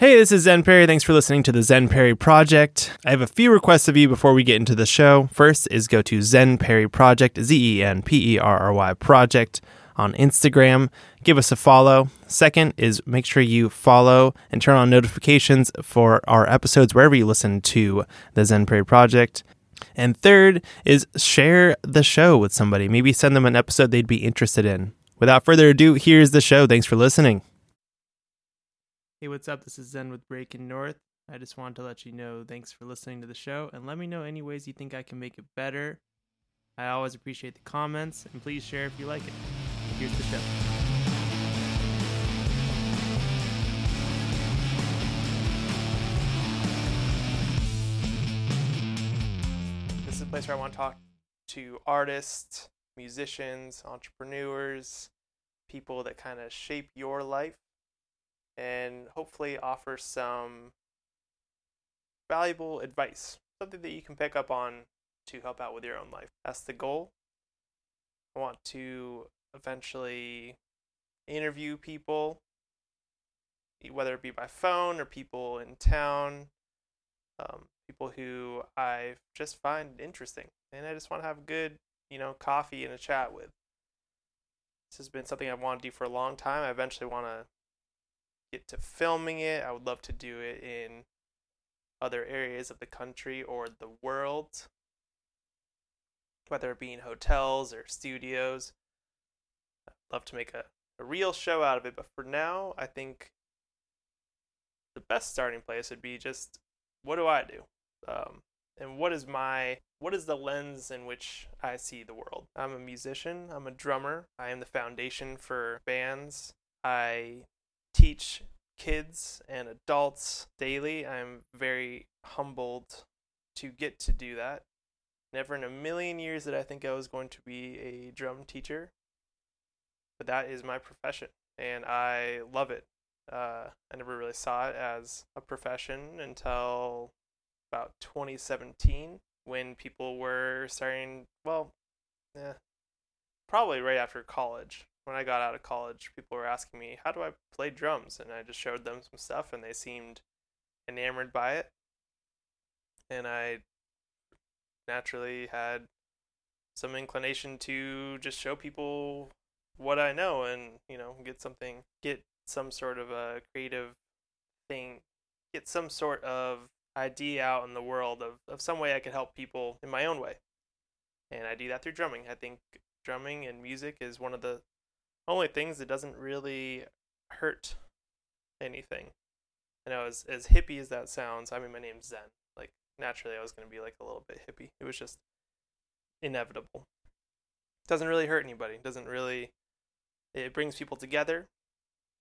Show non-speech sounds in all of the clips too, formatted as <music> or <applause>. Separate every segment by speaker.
Speaker 1: Hey, this is Zen Perry. Thanks for listening to the Zen Perry Project. I have a few requests of you before we get into the show. First is go to Zen Perry Project, Z E N P E R R Y Project on Instagram. Give us a follow. Second is make sure you follow and turn on notifications for our episodes wherever you listen to the Zen Perry Project. And third is share the show with somebody. Maybe send them an episode they'd be interested in. Without further ado, here's the show. Thanks for listening. Hey, what's up? This is Zen with Breaking North. I just wanted to let you know thanks for listening to the show and let me know any ways you think I can make it better. I always appreciate the comments and please share if you like it. Here's the show. This is a place where I want to talk to artists, musicians, entrepreneurs, people that kind of shape your life and hopefully offer some valuable advice, something that you can pick up on to help out with your own life. That's the goal. I want to eventually interview people, whether it be by phone or people in town, um, people who I just find interesting, and I just want to have a good, you know, coffee and a chat with. This has been something I've wanted to do for a long time. I eventually want to get to filming it. I would love to do it in other areas of the country or the world, whether it be in hotels or studios. I'd love to make a, a real show out of it, but for now, I think the best starting place would be just what do I do? Um, and what is my what is the lens in which I see the world? I'm a musician, I'm a drummer, I am the foundation for bands. I teach kids and adults daily. I'm very humbled to get to do that. Never in a million years did I think I was going to be a drum teacher, but that is my profession, and I love it. Uh, I never really saw it as a profession until about 2017 when people were starting, well, eh, probably right after college when I got out of college, people were asking me, "How do I play drums?" And I just showed them some stuff, and they seemed enamored by it. And I naturally had some inclination to just show people what I know, and you know, get something, get some sort of a creative thing, get some sort of idea out in the world of, of some way I could help people in my own way. And I do that through drumming. I think drumming and music is one of the only things that doesn't really hurt anything. I know as as hippie as that sounds, I mean my name's Zen. Like naturally I was gonna be like a little bit hippie. It was just inevitable. Doesn't really hurt anybody. Doesn't really it brings people together.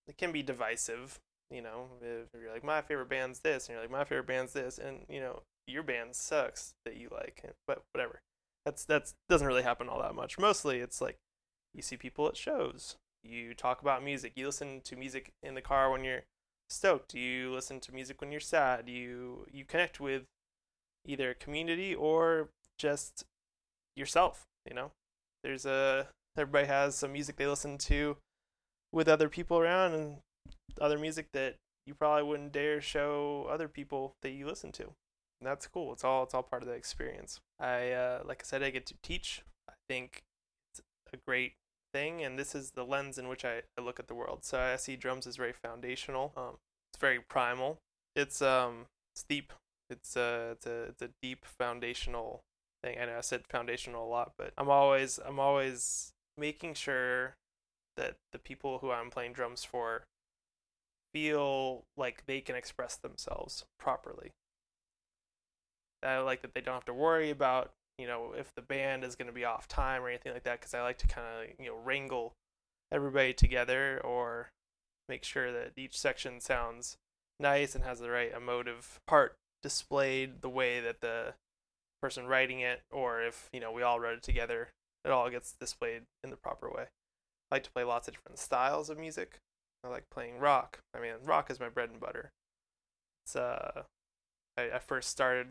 Speaker 1: It can be divisive, you know, if you're like my favorite band's this and you're like my favorite band's this and you know, your band sucks that you like, but whatever. That's that's doesn't really happen all that much. Mostly it's like you see people at shows. You talk about music. You listen to music in the car when you're stoked. You listen to music when you're sad. You you connect with either a community or just yourself, you know. There's a everybody has some music they listen to with other people around and other music that you probably wouldn't dare show other people that you listen to. And that's cool. It's all it's all part of the experience. I uh, like I said I get to teach. I think it's a great thing, and this is the lens in which I, I look at the world. So I see drums as very foundational. Um, it's very primal. It's um it's deep. It's a it's a it's a deep foundational thing. I know I said foundational a lot, but I'm always I'm always making sure that the people who I'm playing drums for feel like they can express themselves properly. I like that they don't have to worry about you know, if the band is going to be off time or anything like that, because I like to kind of, you know, wrangle everybody together or make sure that each section sounds nice and has the right emotive part displayed the way that the person writing it, or if, you know, we all wrote it together, it all gets displayed in the proper way. I like to play lots of different styles of music. I like playing rock. I mean, rock is my bread and butter. It's, uh, I, I first started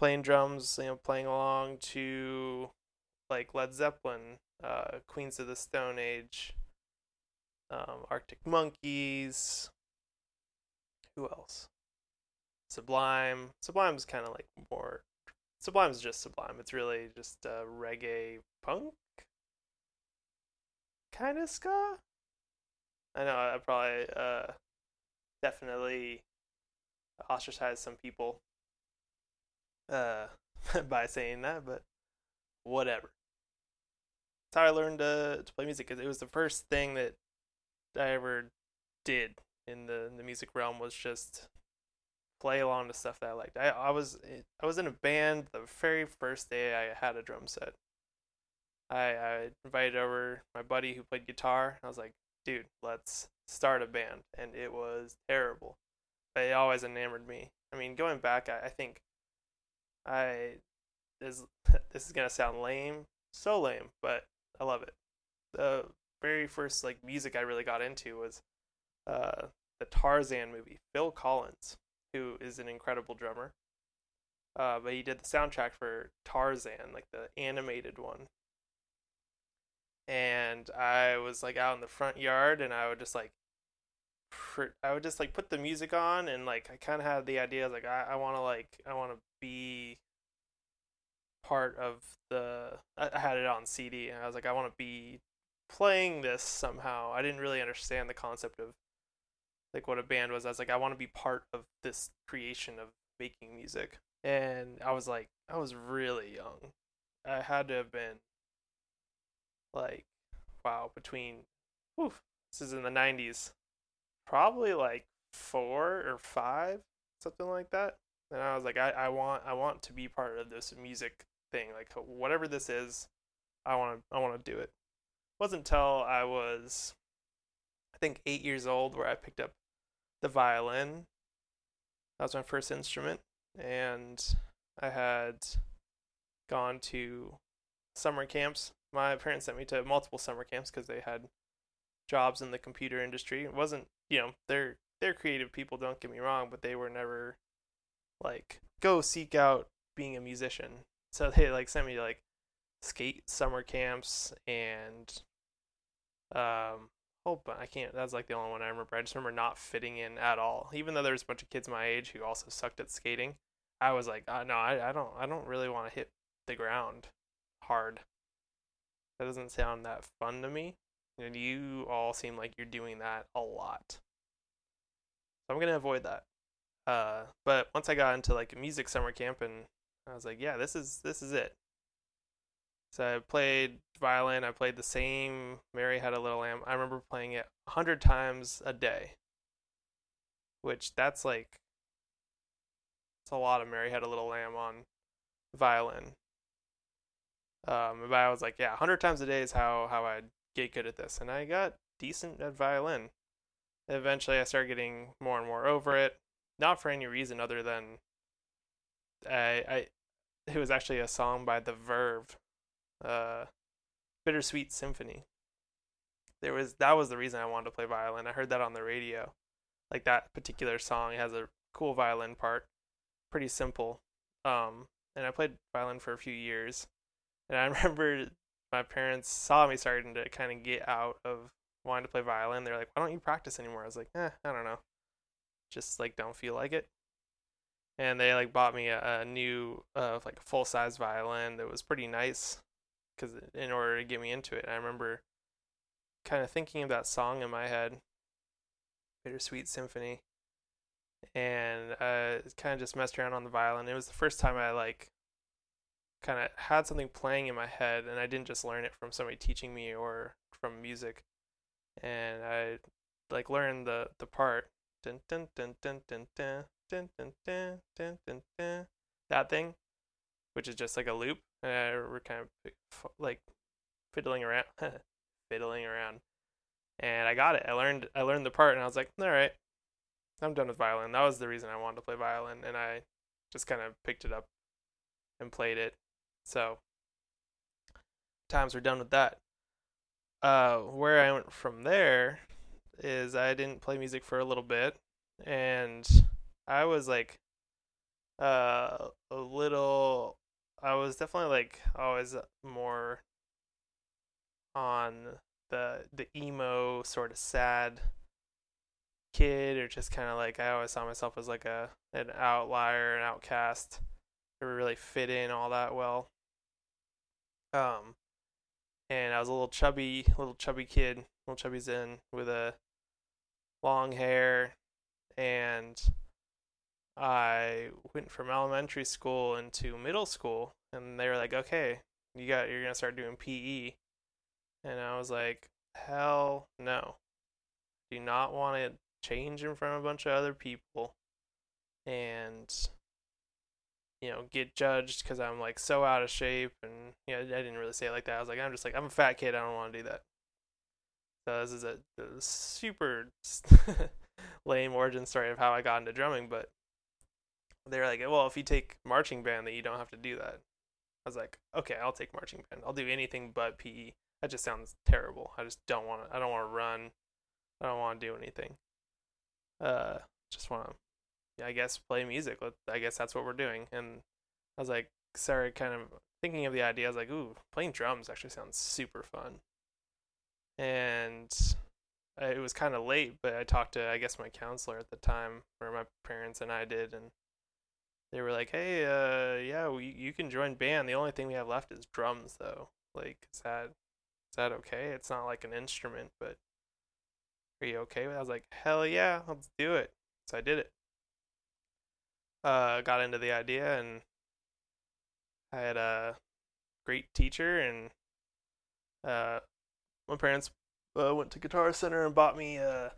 Speaker 1: playing drums, you know, playing along to like Led Zeppelin, uh, Queens of the Stone Age, um, Arctic Monkeys, who else? Sublime. Sublime's kind of like more. Sublime's just Sublime. It's really just uh, reggae punk, kind of ska. I know I probably uh, definitely ostracized some people uh, <laughs> by saying that, but whatever. That's how I learned to, to play music. It was the first thing that I ever did in the in the music realm was just play along to stuff that I liked. I, I was I was in a band the very first day I had a drum set. I, I invited over my buddy who played guitar. I was like, dude, let's start a band. And it was terrible. It always enamored me. I mean, going back, I, I think I this <laughs> this is gonna sound lame, so lame, but I love it. The very first like music I really got into was uh, the Tarzan movie. Phil Collins, who is an incredible drummer, uh, but he did the soundtrack for Tarzan, like the animated one. And I was like out in the front yard, and I would just like, I would just like put the music on, and like I kind of had the idea like I, I want to like I want to be part of the I had it on CD and I was like I want to be playing this somehow. I didn't really understand the concept of like what a band was. I was like I want to be part of this creation of making music. And I was like I was really young. I had to have been like wow, between woof, this is in the 90s. Probably like 4 or 5, something like that. And I was like I I want I want to be part of this music thing. Like whatever this is, I want to I want to do it. it. Wasn't until I was I think 8 years old where I picked up the violin. That was my first instrument and I had gone to summer camps. My parents sent me to multiple summer camps because they had jobs in the computer industry. It wasn't, you know, they're they're creative people, don't get me wrong, but they were never like go seek out being a musician so they like sent me like skate summer camps and um oh but I can't that's like the only one I remember. I just remember not fitting in at all. Even though there was a bunch of kids my age who also sucked at skating. I was like, uh, no, I, I don't I don't really want to hit the ground hard. That doesn't sound that fun to me. And you all seem like you're doing that a lot. So I'm gonna avoid that. Uh, but once I got into like a music summer camp and I was like, yeah, this is this is it. So I played violin. I played the same Mary Had a Little Lamb. I remember playing it a hundred times a day, which that's like it's a lot of Mary Had a Little Lamb on violin. Um, but I was like, yeah, hundred times a day is how how I'd get good at this, and I got decent at violin. Eventually, I started getting more and more over it. Not for any reason other than I, I it was actually a song by The Verve, uh, "Bittersweet Symphony." There was that was the reason I wanted to play violin. I heard that on the radio, like that particular song has a cool violin part, pretty simple. Um, and I played violin for a few years, and I <laughs> remember my parents saw me starting to kind of get out of wanting to play violin. They're like, "Why don't you practice anymore?" I was like, "Eh, I don't know, just like don't feel like it." and they like bought me a, a new uh, like full size violin that was pretty nice because in order to get me into it, I remember kind of thinking of that song in my head, Bittersweet Symphony, and uh, kind of just messed around on the violin. It was the first time I like kind of had something playing in my head, and I didn't just learn it from somebody teaching me or from music, and I like learned the the part dun dun dun dun dun dun dun, dun, dun, dun, dun, dun, that thing, which is just like a loop. And we're kind of like fiddling around, fiddling around, and I got it. I learned I learned the part, and I was like, all right, I'm done with violin. That was the reason I wanted to play violin, and I just kind of picked it up and played it. So times were done with that. Uh, where I went from there is I didn't play music for a little bit, and I was like uh, a little I was definitely like always more on the the emo sort of sad kid or just kind of like I always saw myself as like a an outlier, an outcast. Really fit in all that well. Um, and I was a little chubby, little chubby kid, little chubby zen with a long hair, and I went from elementary school into middle school, and they were like, "Okay, you got you're gonna start doing PE," and I was like, "Hell no! Do not want to change in front of a bunch of other people, and you know get judged because I'm like so out of shape." And you know, I didn't really say it like that. I was like, "I'm just like I'm a fat kid. I don't want to do that." So this is a, a super <laughs> lame origin story of how I got into drumming, but they're like, well, if you take marching band, then you don't have to do that. I was like, okay, I'll take marching band. I'll do anything but PE. That just sounds terrible. I just don't want to. I don't want to run. I don't want to do anything. Uh, just want to, yeah, I guess play music. I guess that's what we're doing. And I was like, started kind of thinking of the idea. I was like, ooh, playing drums actually sounds super fun. And it was kind of late, but I talked to I guess my counselor at the time, or my parents and I did, and they were like, "Hey, uh, yeah, we, you can join band. The only thing we have left is drums, though. Like, is that is that okay? It's not like an instrument, but are you okay with?" It? I was like, "Hell yeah, let's do it." So I did it. Uh, got into the idea, and I had a great teacher, and uh, my parents uh, went to Guitar Center and bought me a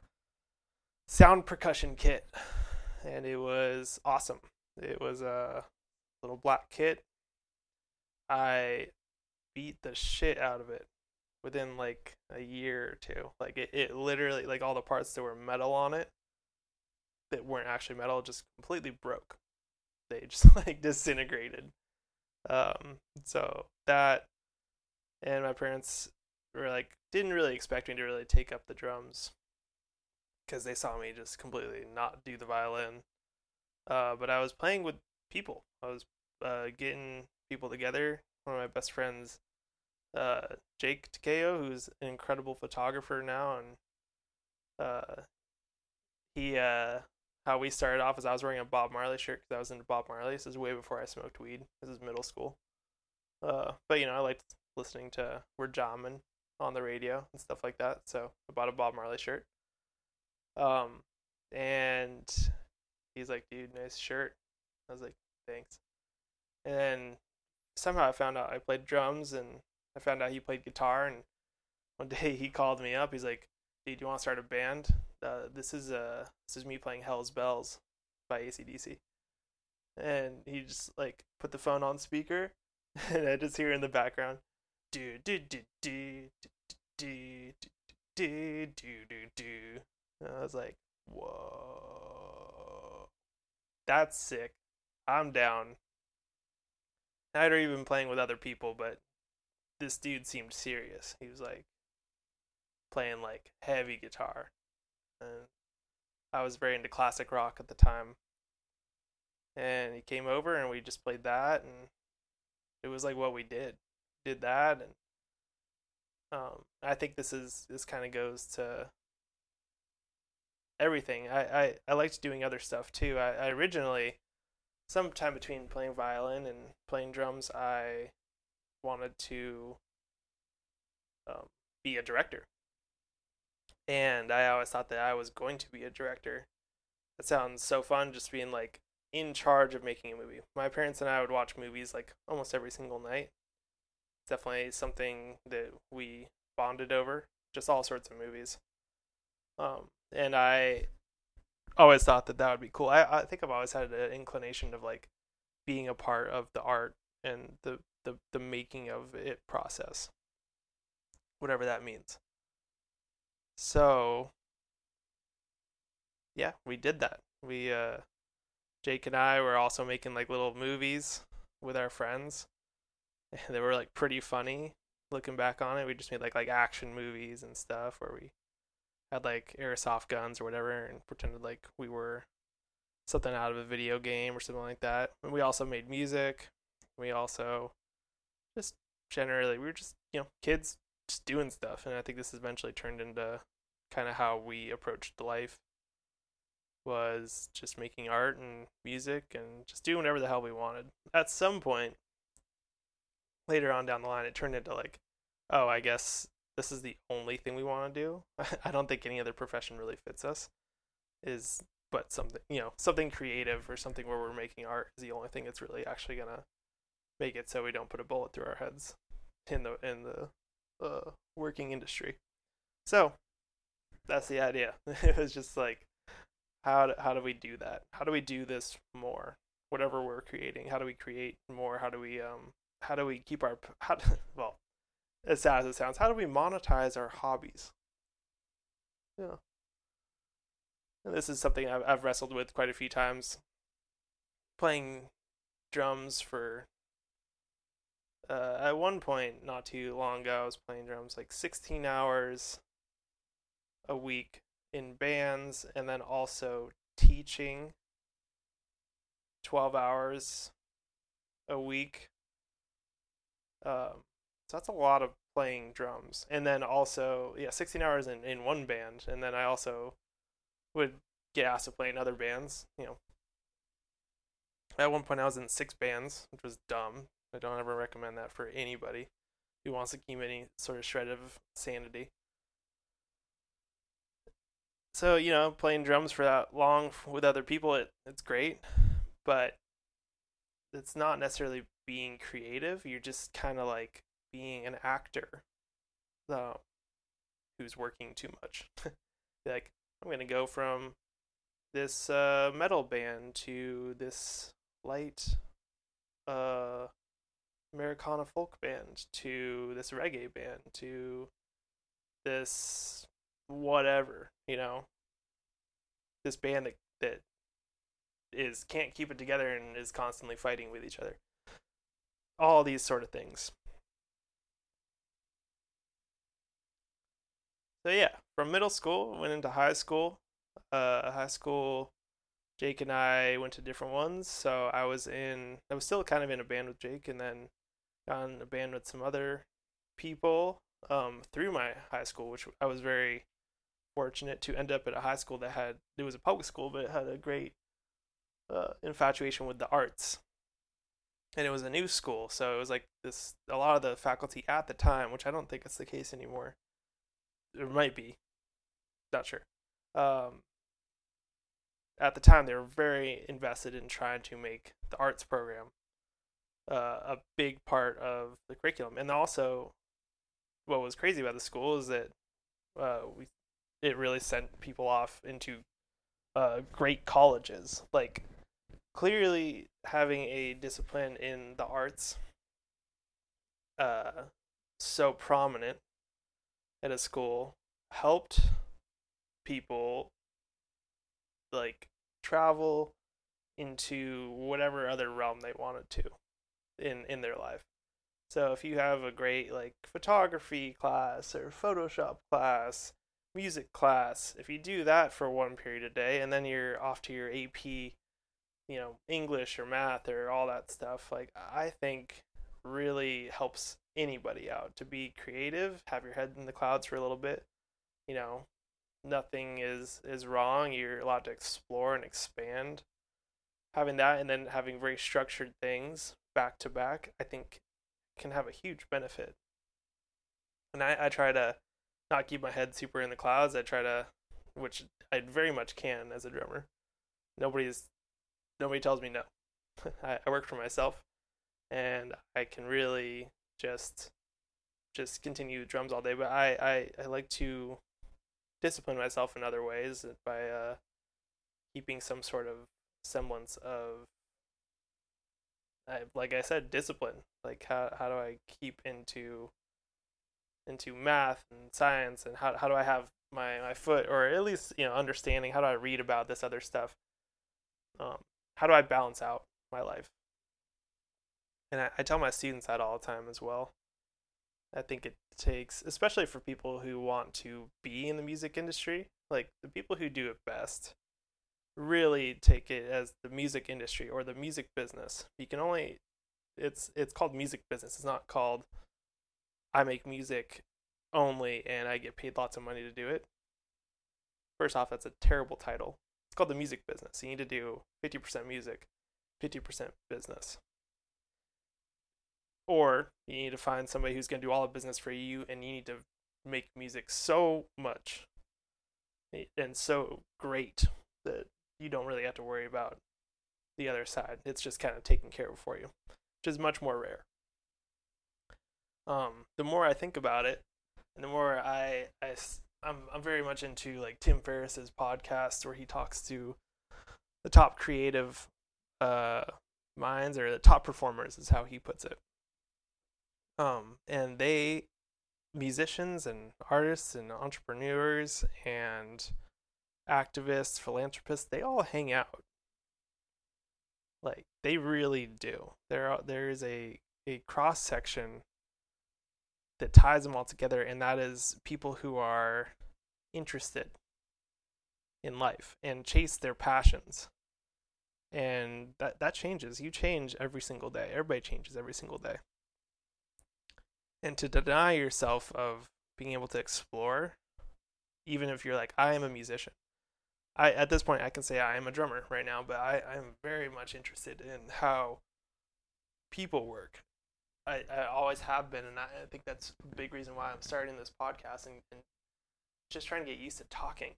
Speaker 1: sound percussion kit, and it was awesome it was a little black kit. I beat the shit out of it within like a year or two. Like it, it literally like all the parts that were metal on it that weren't actually metal just completely broke. They <laughs> just like disintegrated. Um so that and my parents were like didn't really expect me to really take up the drums because they saw me just completely not do the violin uh, but I was playing with people. I was uh, getting people together. One of my best friends, uh, Jake Takeo, who's an incredible photographer now, and uh, he uh, how we started off is I was wearing a Bob Marley shirt because I was into Bob Marley. This is way before I smoked weed. This is middle school. Uh, but you know, I liked listening to We're Jamming on the radio and stuff like that. So I bought a Bob Marley shirt. Um, and he's like, dude, nice shirt. I was like, thanks. And then somehow I found out I played drums and I found out he played guitar. And one <laughs> day he called me up. He's like, dude, you want to start a band? Uh, this is uh, this is me playing Hell's Bells by ACDC. And he just like put the phone on speaker, <laughs> and I just hear in the background, do do do do do do do do do. And I was like, whoa that's sick. I'm down. I'd already been playing with other people, but this dude seemed serious. He was like playing like heavy guitar. And I was very into classic rock at the time. And he came over and we just played that and it was like what we did. Did that and um I think this is this kind of goes to everything. I, I, I liked doing other stuff too. I, I originally, sometime between playing violin and playing drums, I wanted to um, be a director. And I always thought that I was going to be a director. That sounds so fun, just being like in charge of making a movie. My parents and I would watch movies like almost every single night. definitely something that we bonded over, just all sorts of movies. Um, and I always thought that that would be cool. I I think I've always had an inclination of like being a part of the art and the the the making of it process, whatever that means. So yeah, we did that. We uh Jake and I were also making like little movies with our friends. <laughs> And they were like pretty funny looking back on it. We just made like like action movies and stuff where we had like airsoft guns or whatever and pretended like we were something out of a video game or something like that. And we also made music. We also just generally we were just you know kids just doing stuff, and I think this eventually turned into kind of how we approached life. was just making art and music and just doing whatever the hell we wanted. At some point later on down the line, it turned into like, oh, I guess this is the only thing we want to do. <laughs> I don't think any other profession really fits us. Is but something you know something creative or something where we're making art is the only thing that's really actually gonna make it so we don't put a bullet through our heads in the in the uh, working industry. So that's the idea. <laughs> it was just like how do, how do we do that? How do we do this more? Whatever we're creating, how do we create more? How do we um how do we keep our how <laughs> well as sad as it sounds, how do we monetize our hobbies? Yeah. And this is something I've, I've wrestled with quite a few times. Playing drums for. Uh, at one point, not too long ago, I was playing drums like 16 hours a week in bands, and then also teaching 12 hours a week. Um, so that's a lot of playing drums. And then also, yeah, 16 hours in, in one band. And then I also would get asked to play in other bands. You know, at one point I was in six bands, which was dumb. I don't ever recommend that for anybody who wants to keep any sort of shred of sanity. So you know, playing drums for that long with other people, it it's great, but it's not necessarily being creative. You're just kind of like being an actor, uh, who's working too much. <laughs> like I'm gonna go from this uh, metal band to this light uh, Americana folk band to this reggae band to this whatever, you know. This band that, that is can't keep it together and is constantly fighting with each other. All these sort of things. So yeah, from middle school went into high school. Uh, high school, Jake and I went to different ones. So I was in, I was still kind of in a band with Jake, and then got in a band with some other people um, through my high school, which I was very fortunate to end up at a high school that had it was a public school, but it had a great uh, infatuation with the arts. And it was a new school, so it was like this. A lot of the faculty at the time, which I don't think it's the case anymore, it might be, not sure. Um, at the time, they were very invested in trying to make the arts program uh, a big part of the curriculum. And also, what was crazy about the school is that uh, we it really sent people off into uh, great colleges. Like clearly, having a discipline in the arts uh, so prominent at a school helped people like travel into whatever other realm they wanted to in in their life. So if you have a great like photography class or Photoshop class, music class, if you do that for one period a day and then you're off to your AP, you know, English or math or all that stuff, like I think really helps anybody out to be creative, have your head in the clouds for a little bit. You know, nothing is is wrong. You're allowed to explore and expand. Having that and then having very structured things back to back, I think can have a huge benefit. And I, I try to not keep my head super in the clouds. I try to which I very much can as a drummer. Nobody's nobody tells me no. <laughs> I, I work for myself and I can really just just continue drums all day. But I, I, I like to discipline myself in other ways by uh, keeping some sort of semblance of I, like I said, discipline. Like how how do I keep into into math and science and how how do I have my, my foot or at least you know understanding how do I read about this other stuff? Um, how do I balance out my life? And I, I tell my students that all the time as well. I think it takes, especially for people who want to be in the music industry, like the people who do it best really take it as the music industry or the music business. You can only it's it's called music business. It's not called I make music only and I get paid lots of money to do it. First off, that's a terrible title. It's called the music business. You need to do 50% music, 50% business. Or you need to find somebody who's going to do all the business for you and you need to make music so much eh, and so great that you don't really have to worry about the other side. It's just kind of taken care of for you, which is much more rare. Um, the more I think about it, and the more I, I I'm I'm very much into like Tim Ferriss's podcast where he talks to the top creative uh minds or the top performers is how he puts it. Um, and they musicians and artists and entrepreneurs and activists, philanthropists, they all hang out. Like they really do. There there is a a cross section that ties them all together and that is people who are interested in life and chase their passions. And that that changes. You change every single day. Everybody changes every single day and to deny yourself of being able to explore even if you're like i am a musician i at this point i can say i am a drummer right now but i i'm very much interested in how people work. I i always have been and i, I think that's a big reason why i'm starting this podcast and, and just trying to get used to talking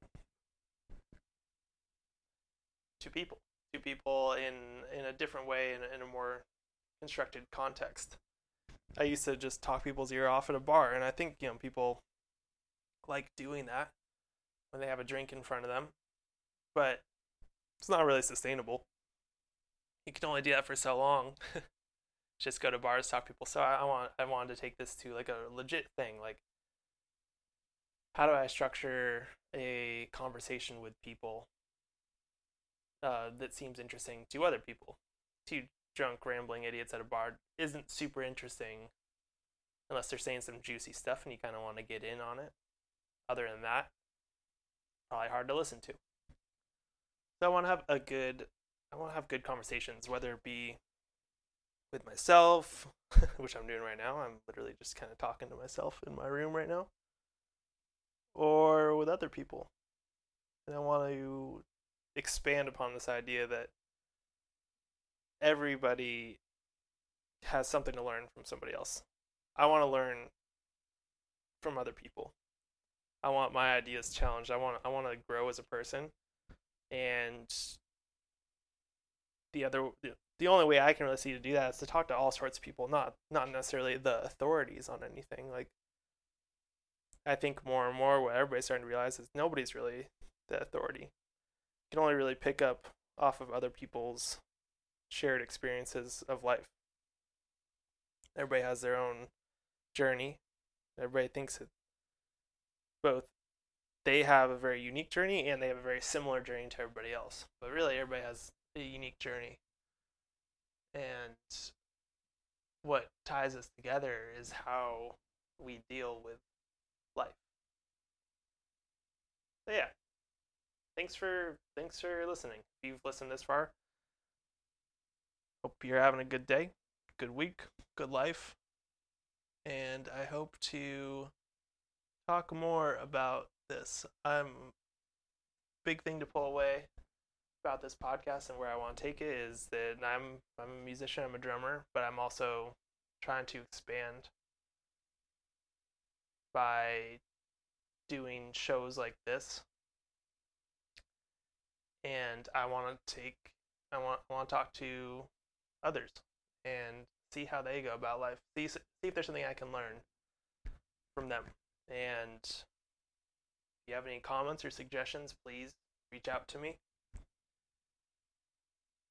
Speaker 1: to people to people in in a different way in, in a more constructed context. I used to just talk people's ear off at a bar, and I think you know people like doing that when they have a drink in front of them, but it's not really sustainable. You can only do that for so long. <laughs> just go to bars, talk to people. So I, I want I wanted to take this to like a legit thing, like how do I structure a conversation with people uh, that seems interesting to other people, Two drunk rambling idiots at a bar isn't super interesting unless they're saying some juicy stuff and you kind of want to get in on it. Other than that, probably hard to listen to. So I want to have a good I want to have good conversations whether it be with myself, <laughs> which I'm doing right now. I'm literally just kind of talking to myself in my room right now, or with other people. And I want to expand upon this idea that everybody has something to learn from somebody else. I want to learn from other people. I want my ideas challenged. I want I want to grow as a person. And the other the only way I can really see to do that is to talk to all sorts of people, not not necessarily the authorities on anything. Like I think more and more what everybody's starting to realize is nobody's really the authority. You can only really pick up off of other people's shared experiences of life. Everybody has their own journey. Everybody thinks that both they have a very unique journey and they have a very similar journey to everybody else. But really, everybody has a unique journey. And what ties us together is how we deal with life. So yeah. Thanks for thanks for listening. If you've listened this far, Hope you're having a good day, good week, good life. And I hope to talk more about this. I'm big thing to pull away about this podcast and where I want to take it is that I'm I'm a musician, I'm a drummer, but I'm also trying to expand by doing shows like this. And I want to take I want I want to talk to others and see how they go about life. See, see if there's something I can learn from them. And if you have any comments or suggestions, please reach out to me.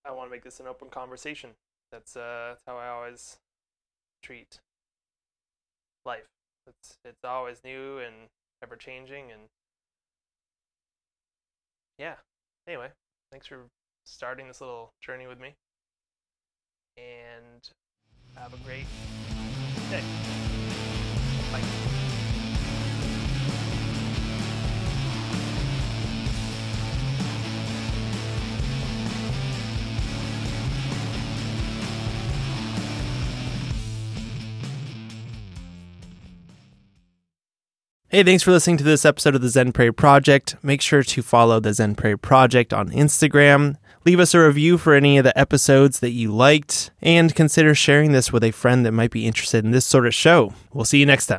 Speaker 1: I want to make this an open conversation. That's uh, that's how I always treat life. It's it's always new and ever changing and yeah. Anyway, thanks for starting this little journey with me and have a great day. Bye.
Speaker 2: Hey, thanks for listening to this episode of the Zen Perry Project. Make sure to follow the Zen Perry Project on Instagram. Leave us a review for any of the episodes that you liked, and consider sharing this with a friend that might be interested in this sort of show. We'll see you next time.